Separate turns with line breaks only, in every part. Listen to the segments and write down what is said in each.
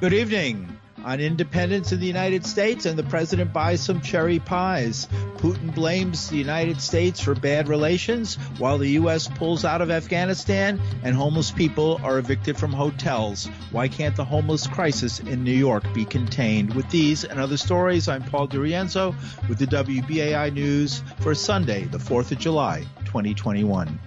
Good evening. On independence in the United States, and the president buys some cherry pies. Putin blames the United States for bad relations, while the U.S. pulls out of Afghanistan, and homeless people are evicted from hotels. Why can't the homeless crisis in New York be contained? With these and other stories, I'm Paul DeRienzo with the WBAI News for Sunday, the 4th of July, 2021.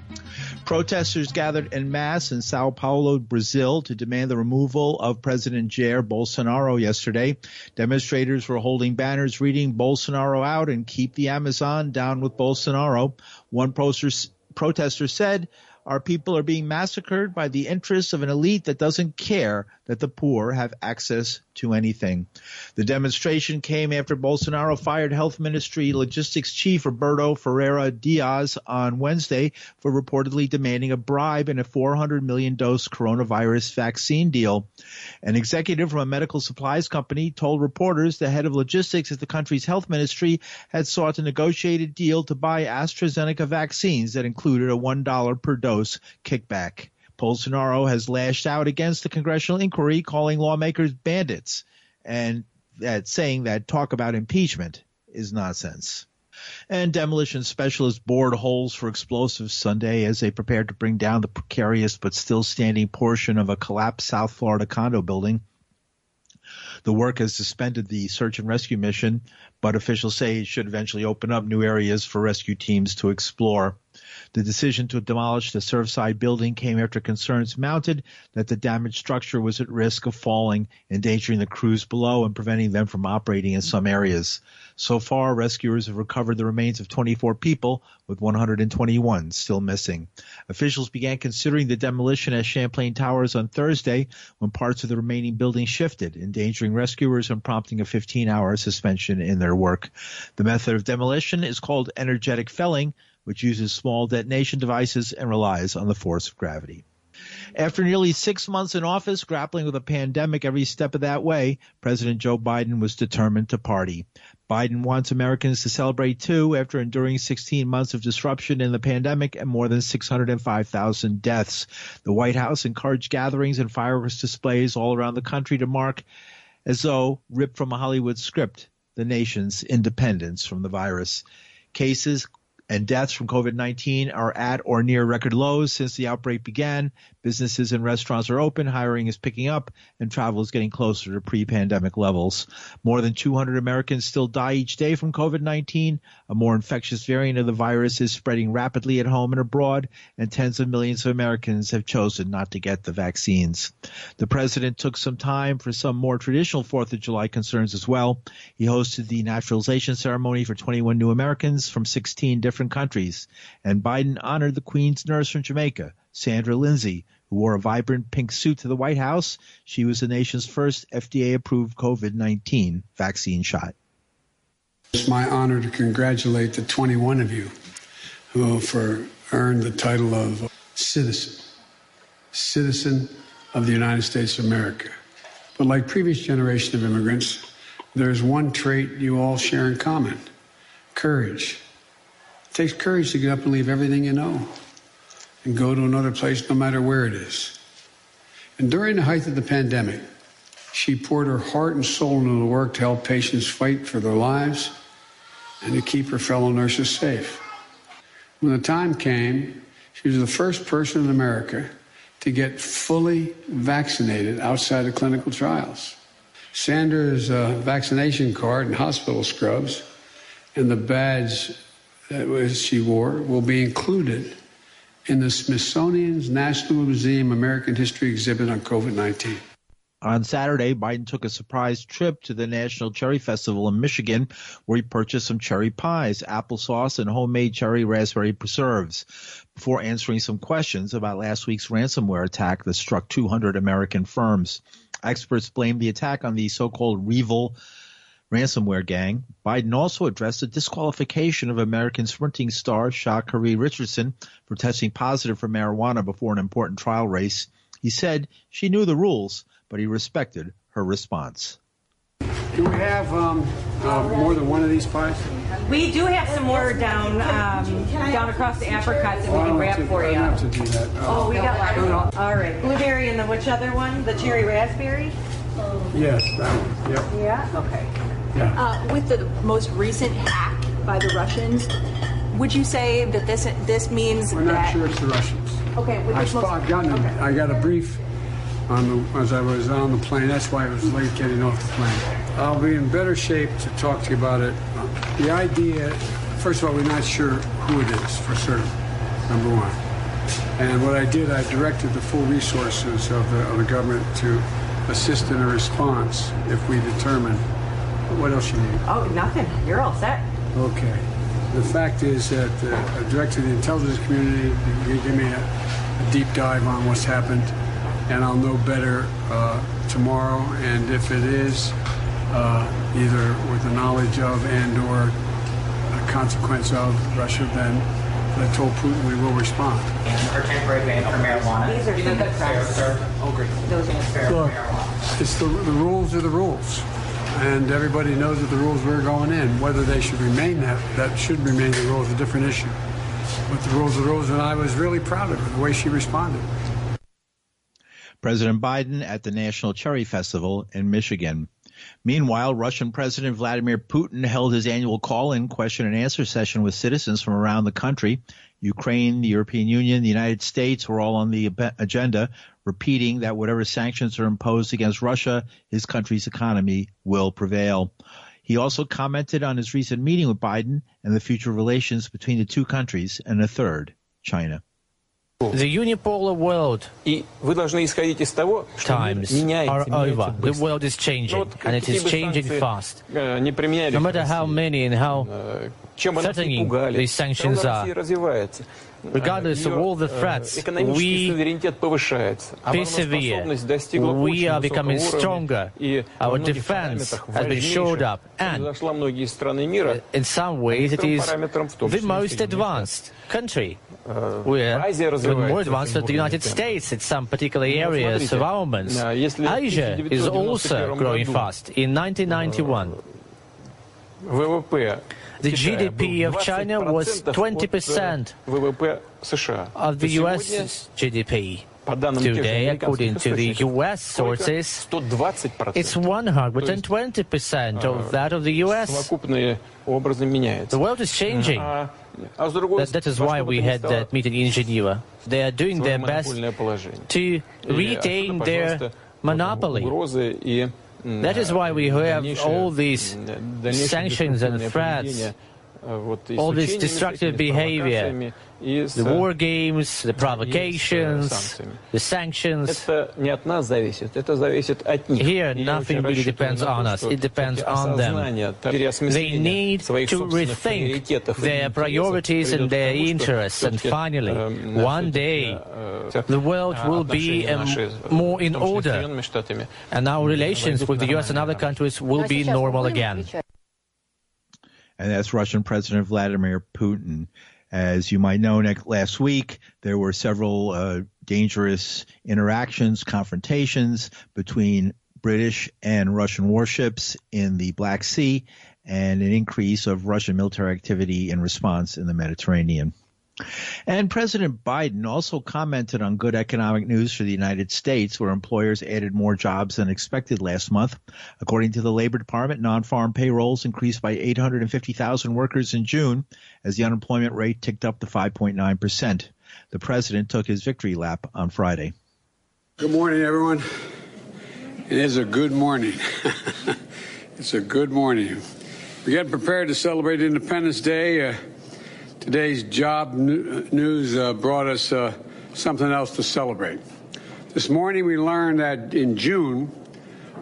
Protesters gathered en masse in Sao Paulo, Brazil to demand the removal of President Jair Bolsonaro yesterday. Demonstrators were holding banners reading Bolsonaro out and keep the Amazon down with Bolsonaro. One protester said, our people are being massacred by the interests of an elite that doesn't care that the poor have access to anything. The demonstration came after Bolsonaro fired Health Ministry Logistics Chief Roberto Ferreira Dias on Wednesday for reportedly demanding a bribe in a 400 million dose coronavirus vaccine deal. An executive from a medical supplies company told reporters the head of logistics at the country's health ministry had sought a negotiated deal to buy AstraZeneca vaccines that included a $1 per dose kickback. Bolsonaro has lashed out against the congressional inquiry, calling lawmakers bandits and that saying that talk about impeachment is nonsense. And demolition specialists bored holes for explosives Sunday as they prepared to bring down the precarious but still standing portion of a collapsed South Florida condo building. The work has suspended the search and rescue mission, but officials say it should eventually open up new areas for rescue teams to explore. The decision to demolish the Surfside building came after concerns mounted that the damaged structure was at risk of falling, endangering the crews below and preventing them from operating in some areas. So far, rescuers have recovered the remains of 24 people, with 121 still missing. Officials began considering the demolition at Champlain Towers on Thursday when parts of the remaining building shifted, endangering rescuers and prompting a 15-hour suspension in their work. The method of demolition is called energetic felling, which uses small detonation devices and relies on the force of gravity. After nearly six months in office, grappling with a pandemic every step of that way, President Joe Biden was determined to party. Biden wants Americans to celebrate too after enduring 16 months of disruption in the pandemic and more than 605,000 deaths. The White House encouraged gatherings and fireworks displays all around the country to mark, as though ripped from a Hollywood script, the nation's independence from the virus. Cases and deaths from COVID-19 are at or near record lows since the outbreak began. Businesses and restaurants are open, hiring is picking up, and travel is getting closer to pre-pandemic levels. More than 200 Americans still die each day from COVID-19. A more infectious variant of the virus is spreading rapidly at home and abroad, and tens of millions of Americans have chosen not to get the vaccines. The president took some time for some more traditional 4th of July concerns as well. He hosted the naturalization ceremony for 21 new Americans from 16 different different countries, and Biden honored the Queen's nurse from Jamaica, Sandra Lindsay, who wore a vibrant pink suit to the White House. She was the nation's first FDA approved COVID 19 vaccine shot.
It's my honor to congratulate the 21 of you who for earned the title of citizen, citizen of the United States of America. But like previous generation of immigrants, there's one trait you all share in common courage. It takes courage to get up and leave everything you know and go to another place, no matter where it is. And during the height of the pandemic, she poured her heart and soul into the work to help patients fight for their lives and to keep her fellow nurses safe. When the time came, she was the first person in America to get fully vaccinated outside of clinical trials. Sandra's uh, vaccination card and hospital scrubs and the badge that she wore will be included in the Smithsonian's National Museum American History exhibit on COVID 19.
On Saturday, Biden took a surprise trip to the National Cherry Festival in Michigan, where he purchased some cherry pies, applesauce, and homemade cherry raspberry preserves. Before answering some questions about last week's ransomware attack that struck 200 American firms, experts blame the attack on the so-called REvil ransomware gang. Biden also addressed the disqualification of American sprinting star Sha'Carri Richardson for testing positive for marijuana before an important trial race. He said she knew the rules, but he respected her response.
Do we have um, uh, more than one of these pies?
We do have some more down um, down across the apricots that we can grab for you.
to do that.
Oh, we got lots. All right. Blueberry and the which other one? The cherry raspberry?
Yes, that one. Yep.
Yeah. Okay.
Yeah.
Uh, with the most recent hack by the Russians, would you say that this this means
We're not sure it's the Russians.
Okay. With
I
most,
spot, gotten
okay.
I got a brief on the, as I was on the plane. That's why I was late getting off the plane. I'll be in better shape to talk to you about it. The idea, first of all, we're not sure who it is for certain, number one. And what I did, I directed the full resources of the, of the government to assist in a response if we determine. What else you need?
Oh, nothing. You're all set.
Okay. The fact is that uh, I directed the intelligence community to give me a, a deep dive on what's happened, and I'll know better uh, tomorrow. And if it is uh, either with the knowledge of and/or a consequence of Russia, then I told Putin we will respond.
and our temporary ban for marijuana.
These are
Do you think
good
that's fair,
friends.
sir?
Those are
Fair for
Look,
marijuana.
it's the, the rules are the rules. And everybody knows that the rules we're going in. Whether they should remain that, that should remain the rule is a different issue. But the rules are rules, and I was really proud of her, the way she responded.
President Biden at the National Cherry Festival in Michigan. Meanwhile, Russian President Vladimir Putin held his annual call-in question and answer session with citizens from around the country. Ukraine, the European Union, the United States were all on the agenda, repeating that whatever sanctions are imposed against Russia, his country's economy will prevail. He also commented on his recent meeting with Biden and the future relations between the two countries and a third, China.
The unipolar world. Times are over. The world is changing, and it is changing fast. No matter how many and how threatening these sanctions are, regardless of all the threats, we persevere. We are becoming stronger. Our defense has been shored up, and in some ways, it is the most advanced country. We're even more advanced than the United States in some particular areas, of
our minds.
Asia is also growing fast. In 1991, the GDP of China was
20%
of the US GDP. Today, according to the US sources, it's 120% of that of the US. The world is changing. That, that is why we had that meeting in Geneva. They are doing their best to retain their monopoly. That is why we have all these sanctions and threats all this destructive behavior, the war games, the provocations, the sanctions. Here, nothing really depends on us. It depends on them. They need to rethink their priorities and their interests. And finally, one day, the world will be more in order, and our relations with the U.S. and other countries will be normal again
and that's Russian President Vladimir Putin. As you might know, next, last week there were several uh, dangerous interactions, confrontations between British and Russian warships in the Black Sea, and an increase of Russian military activity in response in the Mediterranean. And President Biden also commented on good economic news for the United States, where employers added more jobs than expected last month. According to the Labor Department, non-farm payrolls increased by 850,000 workers in June as the unemployment rate ticked up to 5.9%. The president took his victory lap on Friday.
Good morning, everyone. It is a good morning. it's a good morning. We're getting prepared to celebrate Independence Day. Uh, today's job news uh, brought us uh, something else to celebrate. This morning, we learned that in June,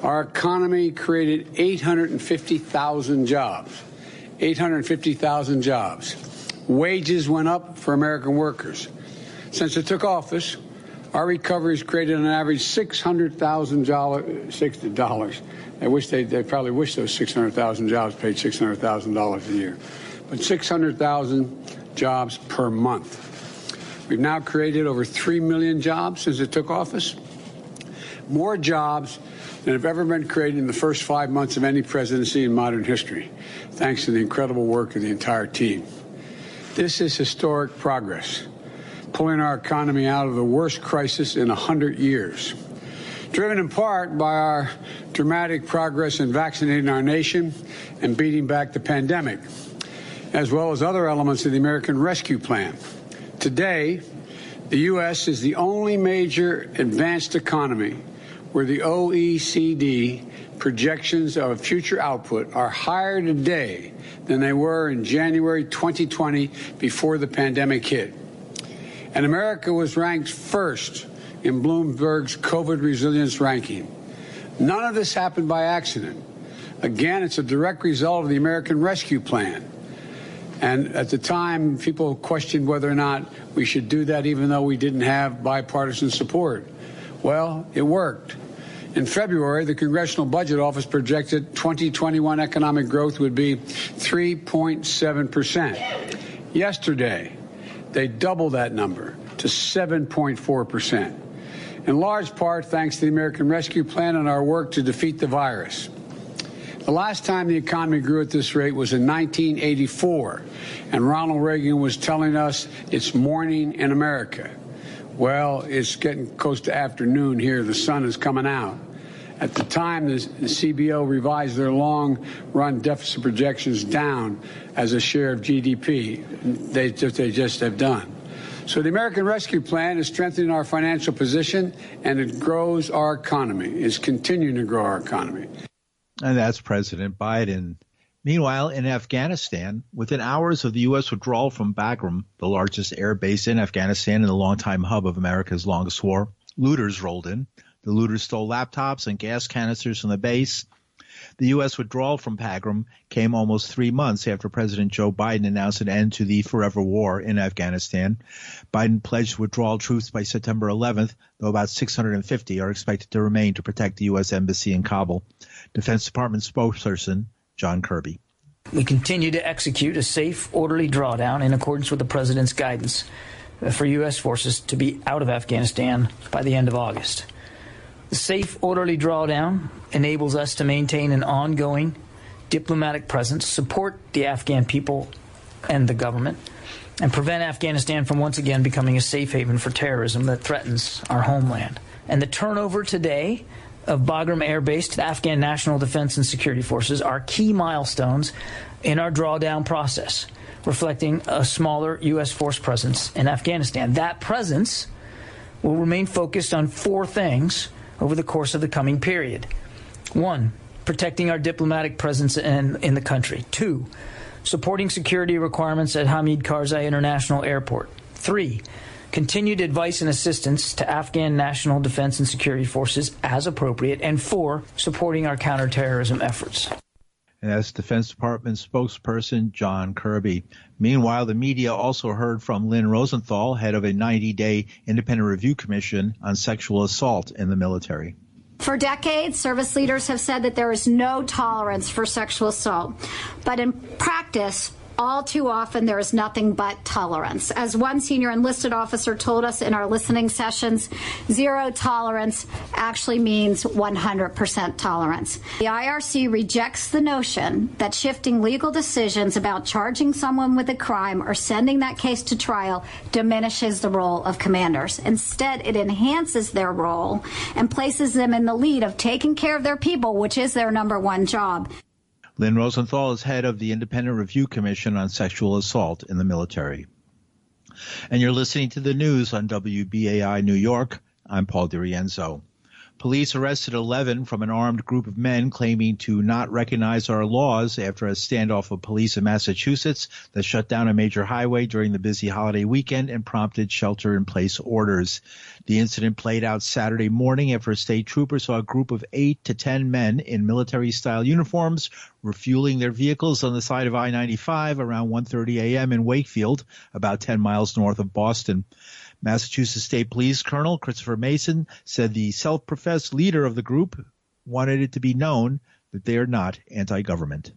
our economy created 850,000 jobs. 850,000 jobs. Wages went up for American workers. Since it took office, our recovery has created an average $600,000. $60. I wish they, they probably wish those 600,000 jobs paid $600,000 a year. But 600,000 jobs per month. We've now created over 3 million jobs since it took office. More jobs than have ever been created in the first five months of any presidency in modern history, thanks to the incredible work of the entire team. This is historic progress, pulling our economy out of the worst crisis in 100 years. driven in part by our dramatic progress in vaccinating our nation and beating back the pandemic, as well as other elements of the American Rescue Plan. Today, the U.S. is the only major advanced economy where the OECD projections of future output are higher today than they were in January 2020 before the pandemic hit. And America was ranked first in Bloomberg's COVID resilience ranking. None of this happened by accident. Again, it's a direct result of the American Rescue Plan. And at the time, people questioned whether or not we should do that, even though we didn't have bipartisan support. Well, it worked. In February, the Congressional Budget Office projected 2021 economic growth would be 3.7%. Yesterday, they doubled that number to 7.4%, in large part thanks to the American Rescue Plan and our work to defeat the virus. The last time the economy grew at this rate was in 1984, and Ronald Reagan was telling us it's morning in America. Well, it's getting close to afternoon here. The sun is coming out. At the time, the, CBO revised their long run deficit projections down as a share of GDP. They just, they just have done. So the American Rescue Plan is strengthening our financial position and it grows our economy, is continuing to grow our economy.
And that's President Biden. Meanwhile, in Afghanistan, within hours of the U.S. withdrawal from Bagram, the largest air base in Afghanistan and the longtime hub of America's longest war, looters rolled in. The looters stole laptops and gas canisters from the base. The U.S. withdrawal from Bagram came almost three months after President Joe Biden announced an end to the forever war in Afghanistan. Biden pledged withdrawal troops by September 11th, though about 650 are expected to remain to protect the U.S. Embassy in Kabul. Defense Department spokesperson John Kirby.
We continue to execute a safe, orderly drawdown in accordance with the President's guidance for U.S. forces to be out of Afghanistan by the end of August. The safe, orderly drawdown enables us to maintain an ongoing diplomatic presence, support the Afghan people and the government, and prevent Afghanistan from once again becoming a safe haven for terrorism that threatens our homeland. And the turnover today of Bagram Air Base to the Afghan National Defense and Security Forces are key milestones in our drawdown process, reflecting a smaller U.S. force presence in Afghanistan. That presence will remain focused on four things over the course of the coming period. One, protecting our diplomatic presence in, in the country. Two, supporting security requirements at Hamid Karzai International Airport. Three, continued advice and assistance to Afghan national defense and security forces as appropriate. And four, supporting our counterterrorism efforts.
And that's Defense Department spokesperson John Kirby. Meanwhile, the media also heard from Lynn Rosenthal, head of a 90 day independent review commission on sexual assault in the military.
For decades, service leaders have said that there is no tolerance for sexual assault. But in practice, all too often there is nothing but tolerance. As one senior enlisted officer told us in our listening sessions, zero tolerance actually means 100% tolerance. The IRC rejects the notion that shifting legal decisions about charging someone with a crime or sending that case to trial diminishes the role of commanders. Instead, it enhances their role and places them in the lead of taking care of their people, which is their number one job.
Lynn Rosenthal is head of the Independent Review Commission on Sexual Assault in the Military. And you're listening to the news on WBAI New York. I'm Paul DeRienzo. Police arrested 11 from an armed group of men claiming to not recognize our laws after a standoff of police in Massachusetts that shut down a major highway during the busy holiday weekend and prompted shelter in place orders. The incident played out Saturday morning after a state trooper saw a group of eight to 10 men in military style uniforms refueling their vehicles on the side of I-95 around 1.30 a.m. in Wakefield, about 10 miles north of Boston. Massachusetts State Police Colonel Christopher Mason said the self-professed leader of the group wanted it to be known that they are not anti-government.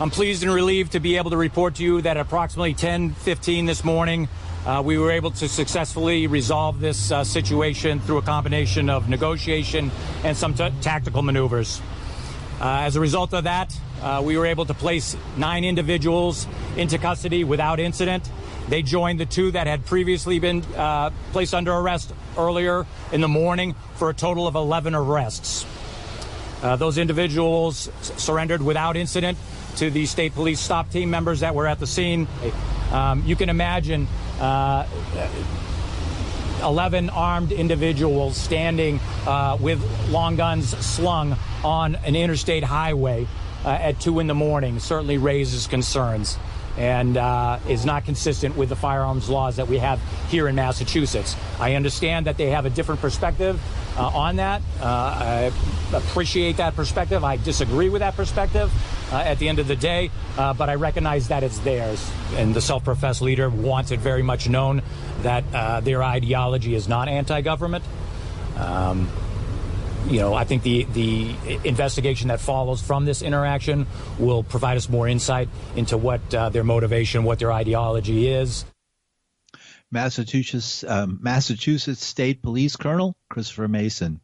I'm pleased and relieved to be able to report to you that at approximately 10:15 this morning, uh, we were able to successfully resolve this uh, situation through a combination of negotiation and some t- tactical maneuvers. Uh, as a result of that, uh, we were able to place nine individuals into custody without incident. They joined the two that had previously been uh, placed under arrest earlier in the morning for a total of 11 arrests. Uh, those individuals surrendered without incident to the state police stop team members that were at the scene. Um, you can imagine uh, 11 armed individuals standing uh, with long guns slung on an interstate highway uh, at 2 in the morning certainly raises concerns and uh, is not consistent with the firearms laws that we have here in Massachusetts. I understand that they have a different perspective uh, on that. Uh, I appreciate that perspective. I disagree with that perspective uh, at the end of the day, uh, but I recognize that it's theirs. And the self professed leader wants it very much known that uh, their ideology is not anti government. Um, you know, I think the the investigation that follows from this interaction will provide us more insight into what uh, their motivation, what their ideology is.
Massachusetts um, Massachusetts State Police Colonel Christopher Mason.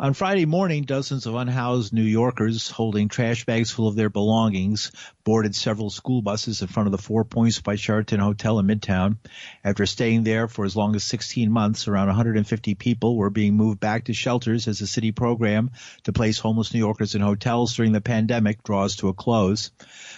On Friday morning, dozens of unhoused New Yorkers holding trash bags full of their belongings boarded several school buses in front of the Four Points by Sheraton Hotel in Midtown. After staying there for as long as 16 months, around 150 people were being moved back to shelters as the city program to place homeless New Yorkers in hotels during the pandemic draws to a close.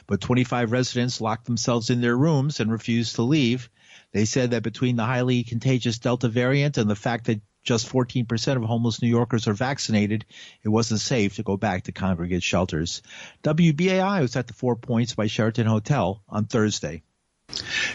But 25 residents locked themselves in their rooms and refused to leave. They said that between the highly contagious Delta variant and the fact that just 14% of homeless New Yorkers are vaccinated, it wasn't safe to go back to congregate shelters. WBAI was at the Four Points by Sheraton Hotel on Thursday.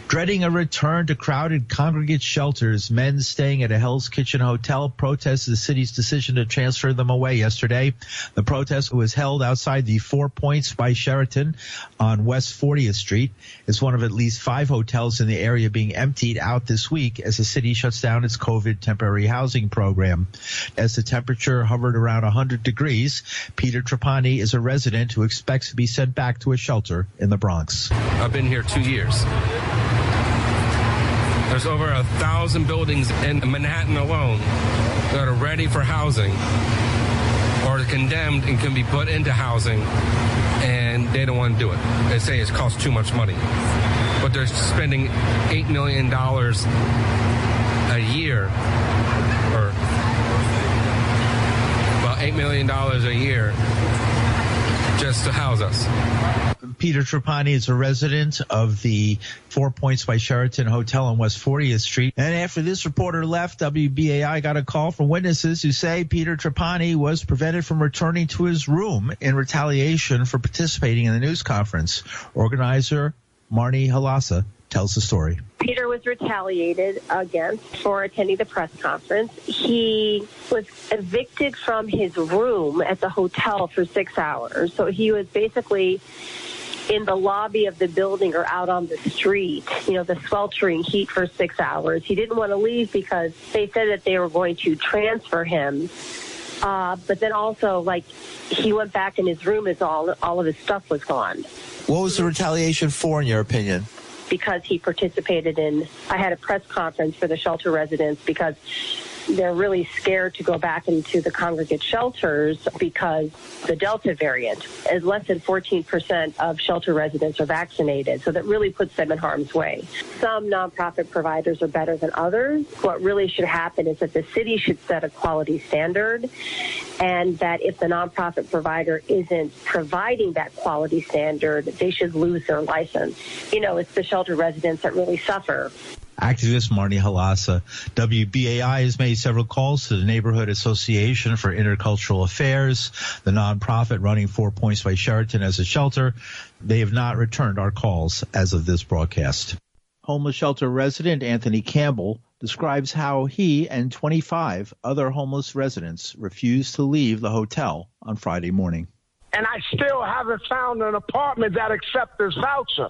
Dreading a return to crowded congregate shelters, men staying at a Hell's Kitchen hotel protested the city's decision to transfer them away yesterday. The protest was held outside the Four Points by Sheraton on West 40th Street. It's one of at least five hotels in the area being emptied out this week as the city shuts down its COVID temporary housing program. As the temperature hovered around 100 degrees, Peter Trapani is a resident who expects to be sent back to a shelter in the Bronx.
I've been here two years. There's over a thousand buildings in Manhattan alone that are ready for housing or condemned and can be put into housing, and they don't want to do it. They say it costs too much money. But they're spending $8 million a year, or about $8 million a year just to house us.
Peter Trapani is a resident of the Four Points by Sheraton Hotel on West 40th Street. And after this reporter left, WBAI got a call from witnesses who say Peter Trapani was prevented from returning to his room in retaliation for participating in the news conference. Organizer Marnie Halassa tells the story.
Peter was retaliated against for attending the press conference. He was evicted from his room at the hotel for six hours. So he was basically in the lobby of the building or out on the street, you know, the sweltering heat for six hours. He didn't want to leave because they said that they were going to transfer him. Uh, but then also, like, he went back in his room as all all of his stuff was gone.
What was the retaliation for, in your opinion?
Because he participated in, I had a press conference for the shelter residents because they're really scared to go back into the congregate shelters because the Delta variant is less than 14% of shelter residents are vaccinated. So that really puts them in harm's way. Some nonprofit providers are better than others. What really should happen is that the city should set a quality standard and that if the nonprofit provider isn't providing that quality standard, they should lose their license. You know, it's the shelter residents that really suffer.
Activist Marnie Halassa. WBAI has made several calls to the Neighborhood Association for Intercultural Affairs, the nonprofit running Four Points by Sheraton as a shelter. They have not returned our calls as of this broadcast. Homeless shelter resident Anthony Campbell describes how he and 25 other homeless residents refused to leave the hotel on Friday morning.
And I still haven't found an apartment that accepts this voucher.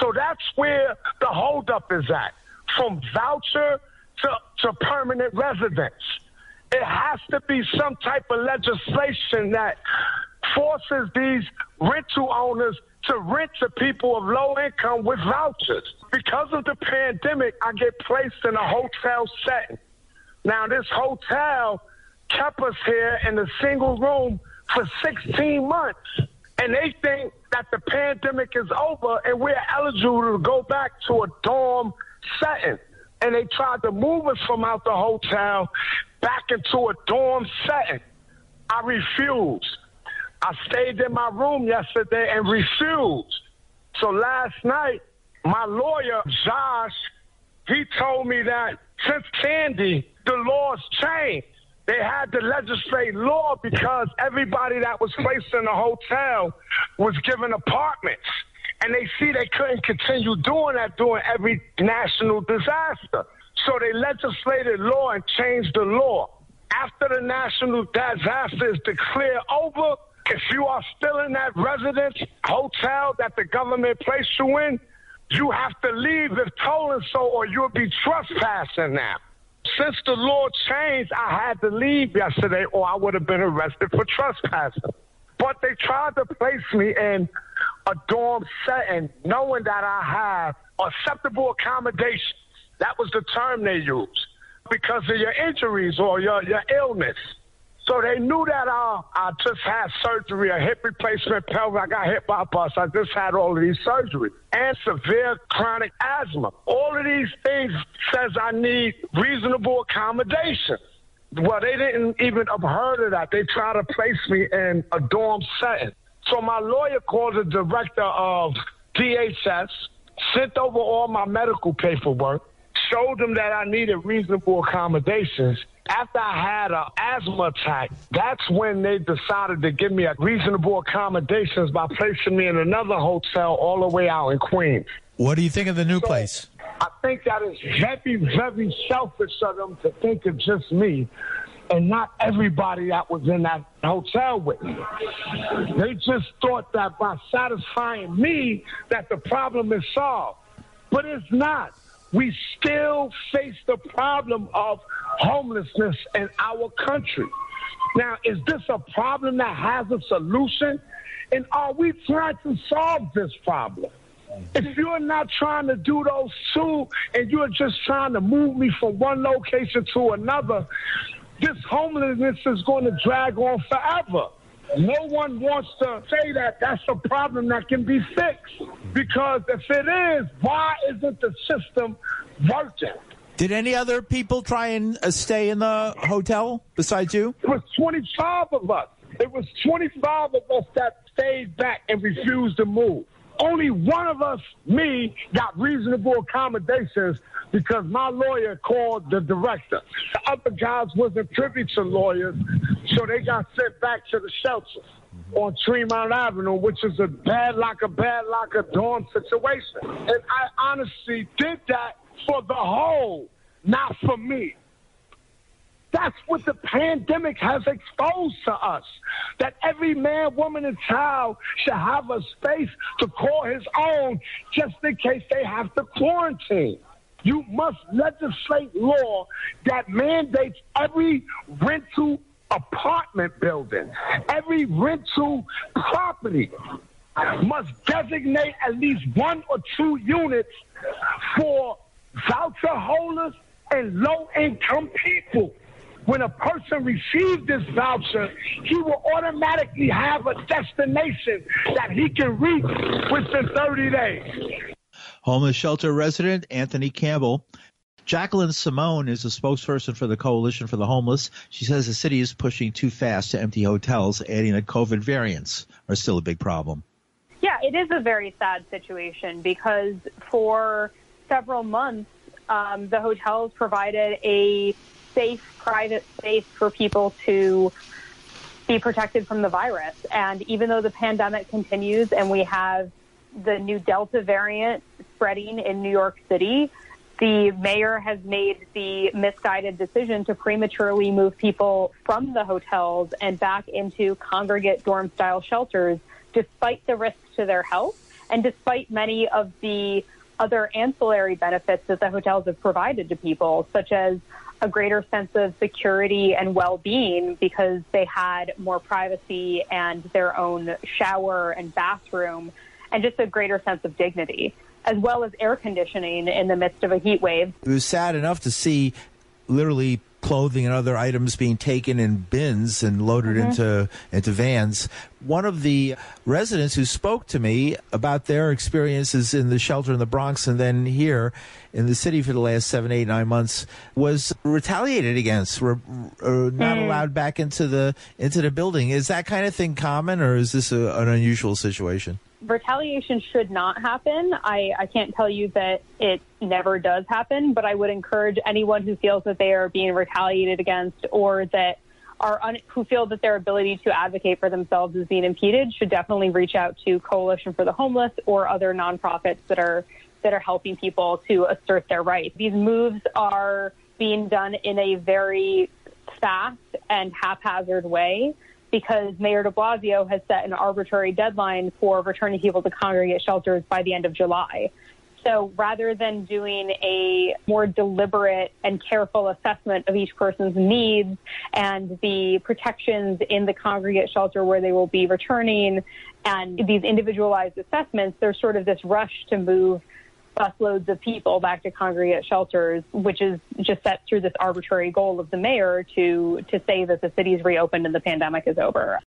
So that's where the holdup is at, from voucher to, to permanent residence. It has to be some type of legislation that forces these rental owners to rent to people of low income with vouchers. Because of the pandemic, I get placed in a hotel setting. Now, this hotel kept us here in a single room for 16 months, and they think that the pandemic is over and we're eligible to go back to a dorm setting. And they tried to move us from out the hotel back into a dorm setting. I refused. I stayed in my room yesterday and refused. So last night, my lawyer, Josh, he told me that since Sandy, the laws changed. They had to legislate law because everybody that was placed in the hotel was given apartments. And they see they couldn't continue doing that during every national disaster. So they legislated law and changed the law. After the national disaster is declared over, if you are still in that residence hotel that the government placed you in, you have to leave if told so or you'll be trespassing now. Since the law changed, I had to leave yesterday or I would have been arrested for trespassing. But they tried to place me in a dorm setting knowing that I have acceptable accommodations. That was the term they used because of your injuries or your, your illness. So they knew that uh, I just had surgery, a hip replacement, pelvic. I got hit by a bus. I just had all of these surgeries and severe chronic asthma. All of these things says I need reasonable accommodation. Well, they didn't even have heard of that. They tried to place me in a dorm setting. So my lawyer called the director of DHS, sent over all my medical paperwork, showed them that I needed reasonable accommodations. After I had an asthma attack, that's when they decided to give me a reasonable accommodations by placing me in another hotel all the way out in Queens.
What do you think of the new place?
I think that is very, very selfish of them to think of just me and not everybody that was in that hotel with me. They just thought that by satisfying me that the problem is solved. But it's not. We still face the problem of homelessness in our country. Now, is this a problem that has a solution? And are we trying to solve this problem? If you're not trying to do those two and you're just trying to move me from one location to another, this homelessness is going to drag on forever. No one wants to say that that's a problem that can be fixed. Because if it is, why isn't the system working?
Did any other people try and uh, stay in the hotel besides you?
It was 25 of us. It was 25 of us that stayed back and refused to move. Only one of us, me, got reasonable accommodations because my lawyer called the director. The other guys wasn't privy to lawyers, so they got sent back to the shelter on Tremont Avenue, which is a bad like a bad like a dorm situation. And I honestly did that for the whole, not for me. That's what the pandemic has exposed to us. That every man, woman, and child should have a space to call his own just in case they have to quarantine. You must legislate law that mandates every rental apartment building, every rental property must designate at least one or two units for voucher holders and low income people when a person receives this voucher, he will automatically have a destination that he can reach within 30 days.
Homeless shelter resident Anthony Campbell. Jacqueline Simone is a spokesperson for the Coalition for the Homeless. She says the city is pushing too fast to empty hotels, adding that COVID variants are still a big problem.
Yeah, it is a very sad situation because for several months, um, the hotels provided a safe private space for people to be protected from the virus. And even though the pandemic continues and we have the new Delta variant spreading in New York City, the mayor has made the misguided decision to prematurely move people from the hotels and back into congregate dorm style shelters, despite the risks to their health and despite many of the other ancillary benefits that the hotels have provided to people, such as a greater sense of security and well-being because they had more privacy and their own shower and bathroom and just a greater sense of dignity as well as air conditioning in the midst of a heat wave.
It was sad enough to see literally clothing and other items being taken in bins and loaded
Mhm.
into into vans. One of the residents who spoke to me about their experiences in the shelter in the Bronx and then here in the city for the last seven, eight, nine months was retaliated against, were uh, not
Hmm.
allowed back into the into the building. Is that kind of thing common, or is this a, an unusual situation?
Retaliation should not happen. I, I can't tell you that it never does happen, but I would encourage anyone who feels that they are being retaliated against or that are un, who feel that their ability to advocate for themselves is being impeded should definitely reach out to Coalition for the Homeless or other nonprofits that are that are helping people to assert their rights. These moves are being done in a very fast and haphazard way because Mayor de Blasio has set an arbitrary deadline for returning people to congregate shelters by the end of July. So rather than doing a more deliberate and careful assessment of each person's needs and the protections in the congregate shelter where they will be returning and these individualized assessments, there's sort of this rush to move busloads of people back to congregate shelters, which is just set through this arbitrary goal of the mayor to to say that the city's reopened and the pandemic is over.